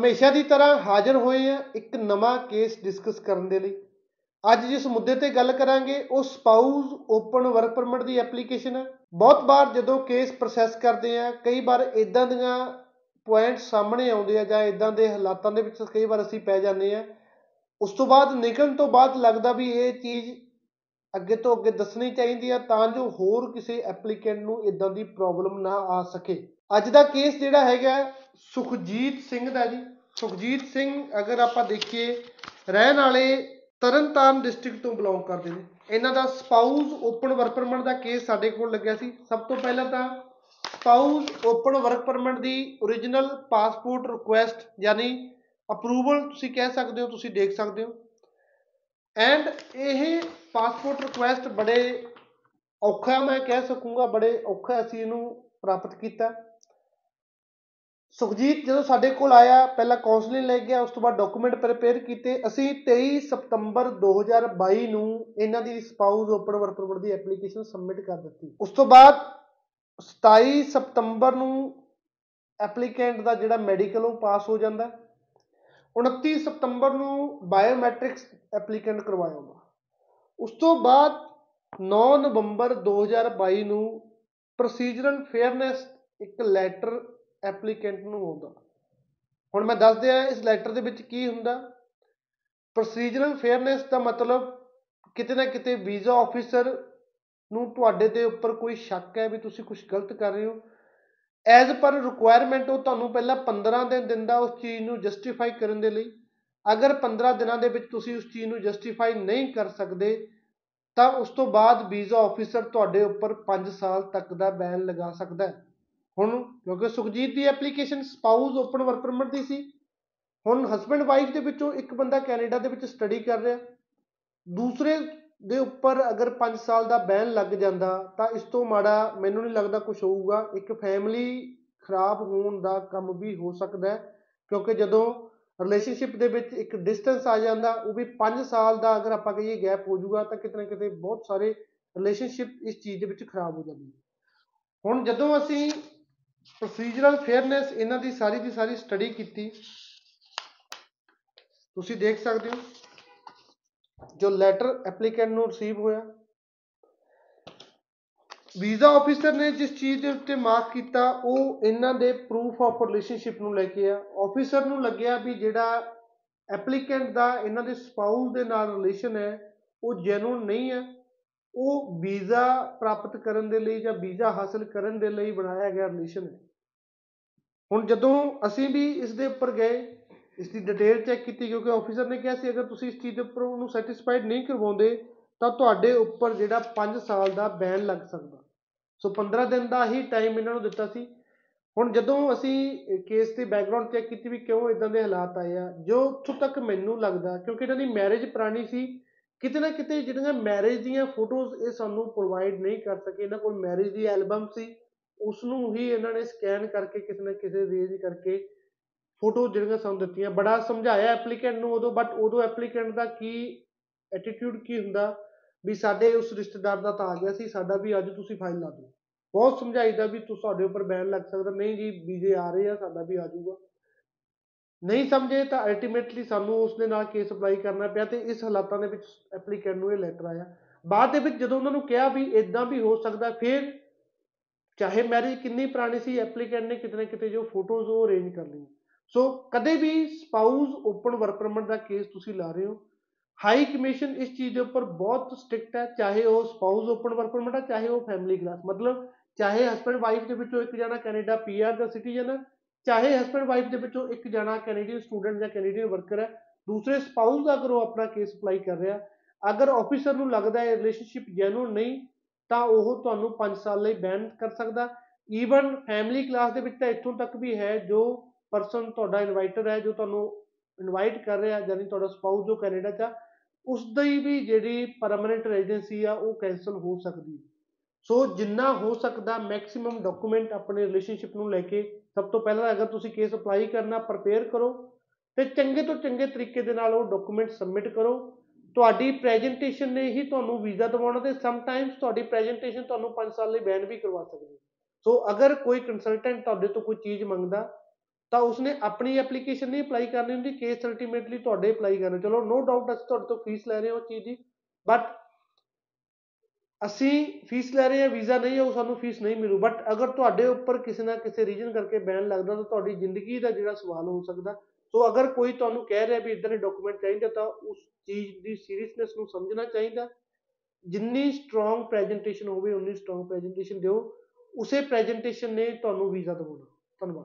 ਹਮੇਸ਼ਾ ਦੀ ਤਰ੍ਹਾਂ ਹਾਜ਼ਰ ਹੋਏ ਆ ਇੱਕ ਨਵਾਂ ਕੇਸ ਡਿਸਕਸ ਕਰਨ ਦੇ ਲਈ। ਅੱਜ ਜਿਸ ਮੁੱਦੇ ਤੇ ਗੱਲ ਕਰਾਂਗੇ, ਉਹ ਸਪਾਊਸ ਓਪਨ ਵਰਕ ਪਰਮਿਟ ਦੀ ਐਪਲੀਕੇਸ਼ਨ ਹੈ। ਬਹੁਤ ਵਾਰ ਜਦੋਂ ਕੇਸ ਪ੍ਰੋਸੈਸ ਕਰਦੇ ਆ ਕਈ ਵਾਰ ਇਦਾਂ ਦੀਆਂ ਪੁਆਇੰਟ ਸਾਹਮਣੇ ਆਉਂਦੇ ਆ ਜਾਂ ਇਦਾਂ ਦੇ ਹਾਲਾਤਾਂ ਦੇ ਵਿੱਚ ਕਈ ਵਾਰ ਅਸੀਂ ਪੈ ਜਾਂਦੇ ਆ ਉਸ ਤੋਂ ਬਾਅਦ ਨਿਕਲਣ ਤੋਂ ਬਾਅਦ ਲੱਗਦਾ ਵੀ ਇਹ ਚੀਜ਼ ਅੱਗੇ ਤੋਂ ਅੱਗੇ ਦੱਸਣੀ ਚਾਹੀਦੀ ਆ ਤਾਂ ਜੋ ਹੋਰ ਕਿਸੇ ਐਪਲੀਕੈਂਟ ਨੂੰ ਇਦਾਂ ਦੀ ਪ੍ਰੋਬਲਮ ਨਾ ਆ ਸਕੇ। ਅੱਜ ਦਾ ਕੇਸ ਜਿਹੜਾ ਹੈਗਾ, ਸੁਖਜੀਤ ਸਿੰਘ ਦਾ ਜੀ। ਸੁਖਜੀਤ ਸਿੰਘ, ਅਗਰ ਆਪਾਂ ਦੇਖੀਏ, ਰਹਿਣ ਵਾਲੇ ਤਰਨਤਾਰਨ ਡਿਸਟ੍ਰਿਕਟ ਤੋਂ ਬਿਲੋਂਗ ਕਰਦੇ ਨੇ। ਇਹਨਾਂ ਦਾ ਸਪਾਊਸ ਓਪਨ ਵਰਕ ਪਰਮਿਟ ਦਾ ਕੇਸ ਸਾਡੇ ਕੋਲ ਲੱਗਿਆ ਸੀ। ਸਭ ਤੋਂ ਪਹਿਲਾਂ ਤਾਂ ਸਪਾਊਸ ਓਪਨ ਵਰਕ ਪਰਮਿਟ ਦੀ origignal ਪਾਸਪੋਰਟ ਰਿਕੁਐਸਟ ਯਾਨੀ ਅਪਰੂਵਲ ਤੁਸੀਂ ਕਹਿ ਸਕਦੇ ਹੋ, ਤੁਸੀਂ ਦੇਖ ਸਕਦੇ ਹੋ। ਐਂਡ ਇਹ ਪਾਸਪੋਰਟ ਰਿਕੁਐਸਟ ਬੜੇ ਔਖਾ ਮੈਂ ਕਹਿ ਸਕੂੰਗਾ, ਬੜੇ ਔਖਾ ਅਸੀਂ ਇਹਨੂੰ ਪ੍ਰਾਪਤ ਕੀਤਾ। ਸੁਖਜੀਤ, ਜਦੋਂ ਸਾਡੇ ਕੋਲ ਆਇਆ, ਪਹਿਲਾਂ ਕਾਉਂਸਲਿੰਗ ਲੈ ਗਿਆ ਉਸ ਤੋਂ ਬਾਅਦ ਡਾਕੂਮੈਂਟ ਪ੍ਰਿਪੇਅਰ ਕੀਤੇ, ਅਸੀਂ 23 ਸਤੰਬਰ 2022 ਨੂੰ ਇਹਨਾਂ ਦੀ ਸਪਾਊਸ ਓਪਨ ਵਰਕ ਪਰਮਿਟ ਦੀ ਐਪਲੀਕੇਸ਼ਨ ਸਬਮਿਟ ਕਰ ਦਿੱਤੀ। ਉਸ ਤੋਂ ਬਾਅਦ 27 ਸਤੰਬਰ ਨੂੰ ਐਪਲੀਕੈਂਟ ਦਾ ਜਿਹੜਾ ਮੈਡੀਕਲ ਉਹ ਪਾਸ ਹੋ ਜਾਂਦਾ 29 ਸਤੰਬਰ ਨੂੰ ਬਾਇਓਮੈਟ੍ਰਿਕਸ ਐਪਲੀਕੈਂਟ ਕਰਵਾਇਆ ਹੁੰਦਾ ਉਸ ਤੋਂ ਬਾਅਦ 9 ਨਵੰਬਰ 2022 ਨੂੰ ਪ੍ਰੋਸੀਜਰਲ ਫੇਅਰਨੈਸ ਇੱਕ ਲੈਟਰ ਐਪਲੀਕੈਂਟ ਨੂੰ ਆਉਂਦਾ ਹੁਣ ਮੈਂ ਦੱਸ ਦਿਆਂ ਇਸ ਲੈਟਰ ਦੇ ਵਿੱਚ ਕੀ ਹੁੰਦਾ। ਪ੍ਰੋਸੀਜਰਲ ਫੇਅਰਨੈਸ ਦਾ ਮਤਲਬ ਕਿਤੇ ਨਾ ਕਿਤੇ ਵੀਜ਼ਾ ਆਫੀਸਰ ਨੂੰ ਤੁਹਾਡੇ ਦੇ ਉੱਪਰ ਕੋਈ ਸ਼ੱਕ ਹੈ ਵੀ ਤੁਸੀਂ ਕੁਝ ਗਲਤ ਕਰ ਰਹੇ ਹੋ। ਐਜ਼ ਪਰ ਰਿਕੁਆਇਰਮੈਂਟ ਉਹ ਤੁਹਾਨੂੰ ਪਹਿਲਾਂ 15 ਦਿਨ ਦਿੰਦਾ ਉਸ ਚੀਜ਼ ਨੂੰ ਜਸਟੀਫਾਈ ਕਰਨ ਦੇ ਲਈ। ਅਗਰ 15 ਦਿਨਾਂ ਦੇ ਵਿੱਚ ਤੁਸੀਂ ਉਸ ਚੀਜ਼ ਨੂੰ ਜਸਟੀਫਾਈ ਨਹੀਂ ਕਰ ਸਕਦੇ, ਤਾਂ ਉਸ ਤੋਂ ਬਾਅਦ ਵੀਜ਼ਾ ਆਫੀਸਰ ਤੁਹਾਡੇ ਉੱਪਰ 5 ਸਾਲ ਤੱਕ ਦਾ ਬੈਨ ਲਗਾ ਸਕਦਾ ਹੈ। ਹੁਣ ਕਿਉਂਕਿ ਸੁਖਜੀਤ ਦੀ application spouse open work permit ਦੀ ਸੀ। ਹੁਣ ਹਸਬੰਡ ਵਾਈਫ ਦੇ ਵਿੱਚੋਂ ਇੱਕ ਬੰਦਾ ਕੈਨੇਡਾ ਦੇ ਵਿੱਚ ਸਟੱਡੀ ਕਰ ਰਿਹਾ। ਦੂਸਰੇ ਦੇ ਉੱਪਰ ਅਗਰ 5 ਸਾਲ ਦਾ ਬੈਨ ਲੱਗ ਜਾਂਦਾ ਤਾਂ ਇਸ ਤੋਂ ਮਾੜਾ ਮੈਨੂੰ ਨਹੀਂ ਲੱਗਦਾ ਕੁਝ ਹੋਊਗਾ। ਇੱਕ ਫੈਮਿਲੀ ਖਰਾਬ ਹੋਣ ਦਾ ਕੰਮ ਵੀ ਹੋ ਸਕਦਾ ਹੈ, ਕਿਉਂਕਿ ਜਦੋਂ ਰਿਲੇਸ਼ਨਸ਼ਿਪ ਦੇ ਵਿੱਚ ਇੱਕ ਡਿਸਟੈਂਸ ਆ ਜਾਂਦਾ, ਉਹ ਵੀ 5 ਸਾਲ ਦਾ ਅਗਰ ਆਪਾਂ ਕਹੀਏ ਗੈਪ ਹੋ ਜਾਊਗਾ ਤਾਂ ਕਿਤੇ ਨਾ ਕਿਤੇ ਬਹੁਤ ਸਾਰੇ ਰਿਲੇਸ਼ਨਸ਼ਿਪ ਇਸ ਚੀਜ਼ ਦੇ ਵਿੱਚ ਖਰਾਬ ਹੋ ਜਾਂਦੀ ਹੁਣ ਜਦੋਂ ਅਸੀਂ ਪ੍ਰੋਸੀਜਰਲ ਫੇਅਰਨੈਸ ਇਹਨਾਂ ਦੀ ਸਾਰੀ ਦੀ ਸਾਰੀ ਸਟੱਡੀ ਕੀਤੀ। ਤੁਸੀਂ ਦੇਖ ਸਕਦੇ ਹੋ, ਜੋ ਲੈਟਰ ਐਪਲੀਕੈਂਟ ਨੂੰ ਰਿਸੀਵ ਹੋਇਆ। ਵੀਜ਼ਾ ਆਫੀਸਰ ਨੇ ਜਿਸ ਚੀਜ਼ ਦੇ ਉੱਤੇ ਮਾਰਕ ਕੀਤਾ, ਉਹ ਇਹਨਾਂ ਦੇ ਪ੍ਰੂਫ ਆਫ ਰਿਲੇਸ਼ਨਸ਼ਿਪ ਨੂੰ ਲੈ ਕੇ ਆ। ਆਫੀਸਰ ਨੂੰ ਲੱਗਿਆ ਵੀ ਜਿਹੜਾ ਐਪਲੀਕੈਂਟ ਦਾ ਇਹਨਾਂ ਦੇ ਸਪਾਊਸ ਦੇ ਨਾਲ ਰਿਲੇਸ਼ਨ ਹੈ, ਉਹ ਜੈਨੂਨ ਨਹੀਂ ਹੈ। ਉਹ ਵੀਜ਼ਾ ਪ੍ਰਾਪਤ ਕਰਨ ਦੇ ਲਈ ਜਾਂ ਵੀਜ਼ਾ ਹਾਸਲ ਕਰਨ ਦੇ ਲਈ ਬਣਾਇਆ ਗਿਆ ਰਿਲੇਸ਼ਨ ਹੈ। ਹੁਣ ਜਦੋਂ ਅਸੀਂ ਵੀ ਇਸ ਦੇ ਉੱਪਰ ਗਏ, ਇਸ ਦੀ ਡਿਟੇਲ ਚੈੱਕ ਕੀਤੀ ਕਿਉਂਕਿ ਆਫੀਸਰ ਨੇ ਕਿਹਾ ਸੀ, ਅਗਰ ਤੁਸੀਂ ਇਸ ਚੀਜ਼ ਦੇ ਉੱਪਰ ਉਹਨੂੰ ਸੈਟੀਸਫਾਈਡ ਨਹੀਂ ਕਰਵਾਉਂਦੇ, ਤਾਂ ਤੁਹਾਡੇ ਉੱਪਰ ਜਿਹੜਾ 5 ਸਾਲ ਦਾ ਬੈਨ ਲੱਗ ਸਕਦਾ। ਸੋ 15 ਦਿਨ ਦਾ ਹੀ ਟਾਈਮ ਇਹਨਾਂ ਨੂੰ ਦਿੱਤਾ ਸੀ। ਹੁਣ ਜਦੋਂ ਅਸੀਂ ਕੇਸ ਦੀ ਬੈਕਗ੍ਰਾਉਂਡ ਚੈੱਕ ਕੀਤੀ ਵੀ ਕਿਉਂ ਇਦਾਂ ਦੇ ਹਾਲਾਤ ਆਏ ਆ, ਜੋ ਉੱਥੋਂ ਤੱਕ ਮੈਨੂੰ ਲੱਗਦਾ, ਕਿਉਂਕਿ ਇਹਨਾਂ ਦੀ ਮੈਰਿਜ ਪੁਰਾਣੀ ਸੀ ਕਿਤੇ ਨਾ ਕਿਤੇ ਜਿਹੜੀਆਂ ਮੈਰਿਜ ਦੀਆਂ ਫੋਟੋਜ਼ ਇਹ ਸਾਨੂੰ ਪ੍ਰੋਵਾਈਡ ਨਹੀਂ ਕਰ ਸਕੇ। ਇਹਨਾਂ ਕੋਲ ਮੈਰਿਜ ਦੀ ਐਲਬਮ ਸੀ। ਉਸ ਨੂੰ ਹੀ ਇਹਨਾਂ ਨੇ ਸਕੈਨ ਕਰਕੇ ਕਿਸੇ ਨਾ ਕਿਸੇ ਰੇਂਜ ਕਰਕੇ ਫੋਟੋ ਜਿਹੜੀਆਂ ਸਾਨੂੰ ਦਿੱਤੀਆਂ। ਬੜਾ ਸਮਝਾਇਆ ਐਪਲੀਕੈਂਟ ਨੂੰ ਉਦੋਂ ਬਟ ਉਦੋਂ ਐਪਲੀਕੈਂਟ ਦਾ ਕੀ ਐਟੀਟਿਊਡ ਕੀ ਹੁੰਦਾ ਵੀ ਸਾਡੇ ਉਸ ਰਿਸ਼ਤੇਦਾਰ ਦਾ ਤਾਂ ਆ ਗਿਆ ਸੀ, ਸਾਡਾ ਵੀ ਅੱਜ ਤੁਸੀਂ ਫਾਈਲ ਲਾ ਦਿਓ। ਬਹੁਤ ਸਮਝਾਈਦਾ ਵੀ ਤੁਸੀਂ ਤੁਹਾਡੇ ਉੱਪਰ ਬੈਨ ਲੱਗ ਸਕਦਾ। ਨਹੀਂ ਜੀ ਵੀਜ਼ੇ ਆ ਰਹੇ ਆ, ਸਾਡਾ ਵੀ ਆ ਜਾਊਗਾ। ਨਹੀਂ ਸਮਝੇ ਤਾਂ ਅਲਟੀਮੇਟਲੀ ਸਾਨੂੰ ਉਸ ਦੇ ਨਾਲ ਕੇਸ ਅਪਲਾਈ ਕਰਨਾ ਪਿਆ ਤੇ ਇਸ ਹਾਲਾਤਾਂ ਦੇ ਵਿੱਚ ਐਪਲੀਕੈਂਟ ਨੂੰ ਇਹ ਲੈਟਰ ਆਇਆ। ਬਾਅਦ ਦੇ ਵਿੱਚ ਜਦੋਂ ਉਹਨਾਂ ਨੂੰ ਕਿਹਾ ਵੀ ਇਦਾਂ ਵੀ ਹੋ ਸਕਦਾ, ਫਿਰ ਚਾਹੇ ਮੈਰਿਜ ਕਿੰਨੀ ਪੁਰਾਣੀ ਸੀ ਐਪਲੀਕੈਂਟ ਨੇ ਕਿਤੇ ਨਾ ਕਿਤੇ ਜੋ ਫੋਟੋਜ਼ ਉਹ ਅਰੇਂਜ ਕਰ ਲਈਆਂ। ਸੋ ਕਦੇ ਵੀ ਸਪਾਊਸ ਓਪਨ ਵਰਕ ਪਰਮਿਟ ਦਾ ਕੇਸ ਤੁਸੀਂ ਲਾ ਰਹੇ ਹੋ ਹਾਈ ਕਮਿਸ਼ਨ ਇਸ ਚੀਜ਼ ਦੇ ਉੱਪਰ ਬਹੁਤ ਸਟ੍ਰਿਕਟ ਹੈ, ਚਾਹੇ ਉਹ ਸਪਾਊਸ ਓਪਨ ਵਰਕ ਪਰਮਿਟ ਹੈ ਚਾਹੇ ਉਹ ਫੈਮਿਲੀ ਕਲਾਸ ਮਤਲਬ ਚਾਹੇ ਹਸਬੰਡ ਵਾਈਫ ਦੇ ਵਿੱਚੋਂ ਇੱਕ ਜਣਾ ਕੈਨੇਡਾ ਪੀਆਰ ਦਾ ਸਿਟੀਜ਼ਨ ਹੈ ਚਾਹੇ ਹਸਬੰਡ ਵਾਈਫ ਦੇ ਵਿੱਚੋਂ ਇੱਕ ਜਣਾ ਕੈਨੇਡੀਅਨ ਸਟੂਡੈਂਟ ਜਾਂ ਕੈਨੇਡੀਅਨ ਵਰਕਰ ਹੈ, ਦੂਸਰੇ ਸਪਾਊਸ ਦਾ ਅਗਰ ਉਹ ਆਪਣਾ ਕੇਸ ਅਪਲਾਈ ਕਰ ਰਿਹਾ ਅਗਰ ਆਫੀਸਰ ਨੂੰ ਲੱਗਦਾ ਹੈ ਰਿਲੇਸ਼ਨਸ਼ਿਪ ਜੈਨੂਨ ਨਹੀਂ, ਤਾਂ ਉਹ ਤੁਹਾਨੂੰ 5 ਸਾਲ ਲਈ ਬੈਨ ਕਰ ਸਕਦਾ ਈਵਨ ਫੈਮਿਲੀ ਕਲਾਸ ਦੇ ਵਿੱਚ ਤਾਂ ਇੱਥੋਂ ਤੱਕ ਵੀ ਹੈ, ਜੋ ਪਰਸਨ ਤੁਹਾਡਾ ਇਨਵਾਈਟਰ ਹੈ, ਜੋ ਤੁਹਾਨੂੰ ਇਨਵਾਈਟ ਕਰ ਰਿਹਾ ਯਾਨੀ ਤੁਹਾਡਾ ਸਪਾਊਸ ਜੋ ਕੈਨੇਡਾ 'ਚ ਆ ਉਸ ਦੀ ਵੀ ਜਿਹੜੀ ਪਰਮਨੈਂਟ ਰੈਜ਼ੀਡੈਂਸੀ ਆ, ਉਹ ਕੈਨਸਲ ਹੋ ਸਕਦੀ ਸੋ ਜਿੰਨਾ ਹੋ ਸਕਦਾ ਮੈਕਸਿਮਮ ਡਾਕੂਮੈਂਟ ਆਪਣੇ ਰਿਲੇਸ਼ਨਸ਼ਿਪ ਨੂੰ ਲੈ ਕੇ ਸਭ ਤੋਂ ਪਹਿਲਾਂ ਅਗਰ ਤੁਸੀਂ ਕੇਸ ਅਪਲਾਈ ਕਰਨਾ ਪ੍ਰਪੇਅਰ ਕਰੋ ਤੇ ਚੰਗੇ ਤੋਂ ਚੰਗੇ ਤਰੀਕੇ ਦੇ ਨਾਲ ਉਹ ਡਾਕੂਮੈਂਟ ਸਬਮਿਟ ਕਰੋ ਤੁਹਾਡੀ ਪ੍ਰੈਜੈਂਟੇਸ਼ਨ ਨੇ ਹੀ ਤੁਹਾਨੂੰ ਵੀਜ਼ਾ ਦਿਵਾਉਣਾ ਤੇ ਸਮ ਟਾਈਮਸ ਤੁਹਾਡੀ ਪ੍ਰੈਜੈਂਟੇਸ਼ਨ ਤੁਹਾਨੂੰ 5 ਸਾਲ ਲਈ ਬੈਨ ਵੀ ਕਰਵਾ ਸਕਦੀ ਸੋ ਅਗਰ ਕੋਈ ਕੰਸਲਟੈਂਟ ਤੁਹਾਡੇ ਤੋਂ ਕੋਈ ਚੀਜ਼ ਮੰਗਦਾ ਤਾਂ ਉਸਨੇ ਆਪਣੀ ਐਪਲੀਕੇਸ਼ਨ ਨਹੀਂ ਅਪਲਾਈ ਕਰਨੀ ਹੁੰਦੀ ਕੇਸ ਅਲਟੀਮੇਟਲੀ ਤੁਹਾਡੇ ਅਪਲਾਈ ਕਰਨੇ ਚਲੋ ਨੋ ਡਾਊਟ ਅਸੀਂ ਤੁਹਾਡੇ ਤੋਂ ਫੀਸ ਲੈ ਰਹੇ ਹਾਂ ਉਹ ਚੀਜ਼ ਦੀ ਬਟ ਅਸੀਂ ਫੀਸ ਲੈ ਰਹੇ ਹਾਂ ਵੀਜ਼ਾ ਨਹੀਂ ਹੈ, ਉਹ ਸਾਨੂੰ ਫੀਸ ਨਹੀਂ ਮਿਲੂ। ਬਟ ਅਗਰ ਤੁਹਾਡੇ ਉੱਪਰ ਕਿਸੇ ਨਾ ਕਿਸੇ ਰੀਜਨ ਕਰਕੇ ਬੈਨ ਲੱਗਦਾ, ਤਾਂ ਤੁਹਾਡੀ ਜ਼ਿੰਦਗੀ ਦਾ ਜਿਹੜਾ ਸਵਾਲ ਹੋ ਸਕਦਾ। ਸੋ ਅਗਰ ਕੋਈ ਤੁਹਾਨੂੰ ਕਹਿ ਰਿਹਾ ਵੀ ਇਦਾਂ ਦੇ ਡਾਕੂਮੈਂਟ ਚਾਹੀਦੇ, ਤਾਂ ਉਸ ਚੀਜ਼ ਦੀ ਸੀਰੀਅਸਨੈਸ ਨੂੰ ਸਮਝਣਾ ਚਾਹੀਦਾ। ਜਿੰਨੀ ਸਟਰੋਂਗ ਪ੍ਰੈਜੈਂਟੇਸ਼ਨ ਹੋਵੇ, ਉਨੀ ਸਟਰੋਂਗ ਪ੍ਰੈਜੈਂਟੇਸ਼ਨ ਦਿਓ। ਉਸੇ ਪ੍ਰੈਜੈਂਟੇਸ਼ਨ ਨੇ ਤੁਹਾਨੂੰ ਵੀਜ਼ਾ ਦਿਵਾਉਣਾ। ਧੰਨਵਾਦ।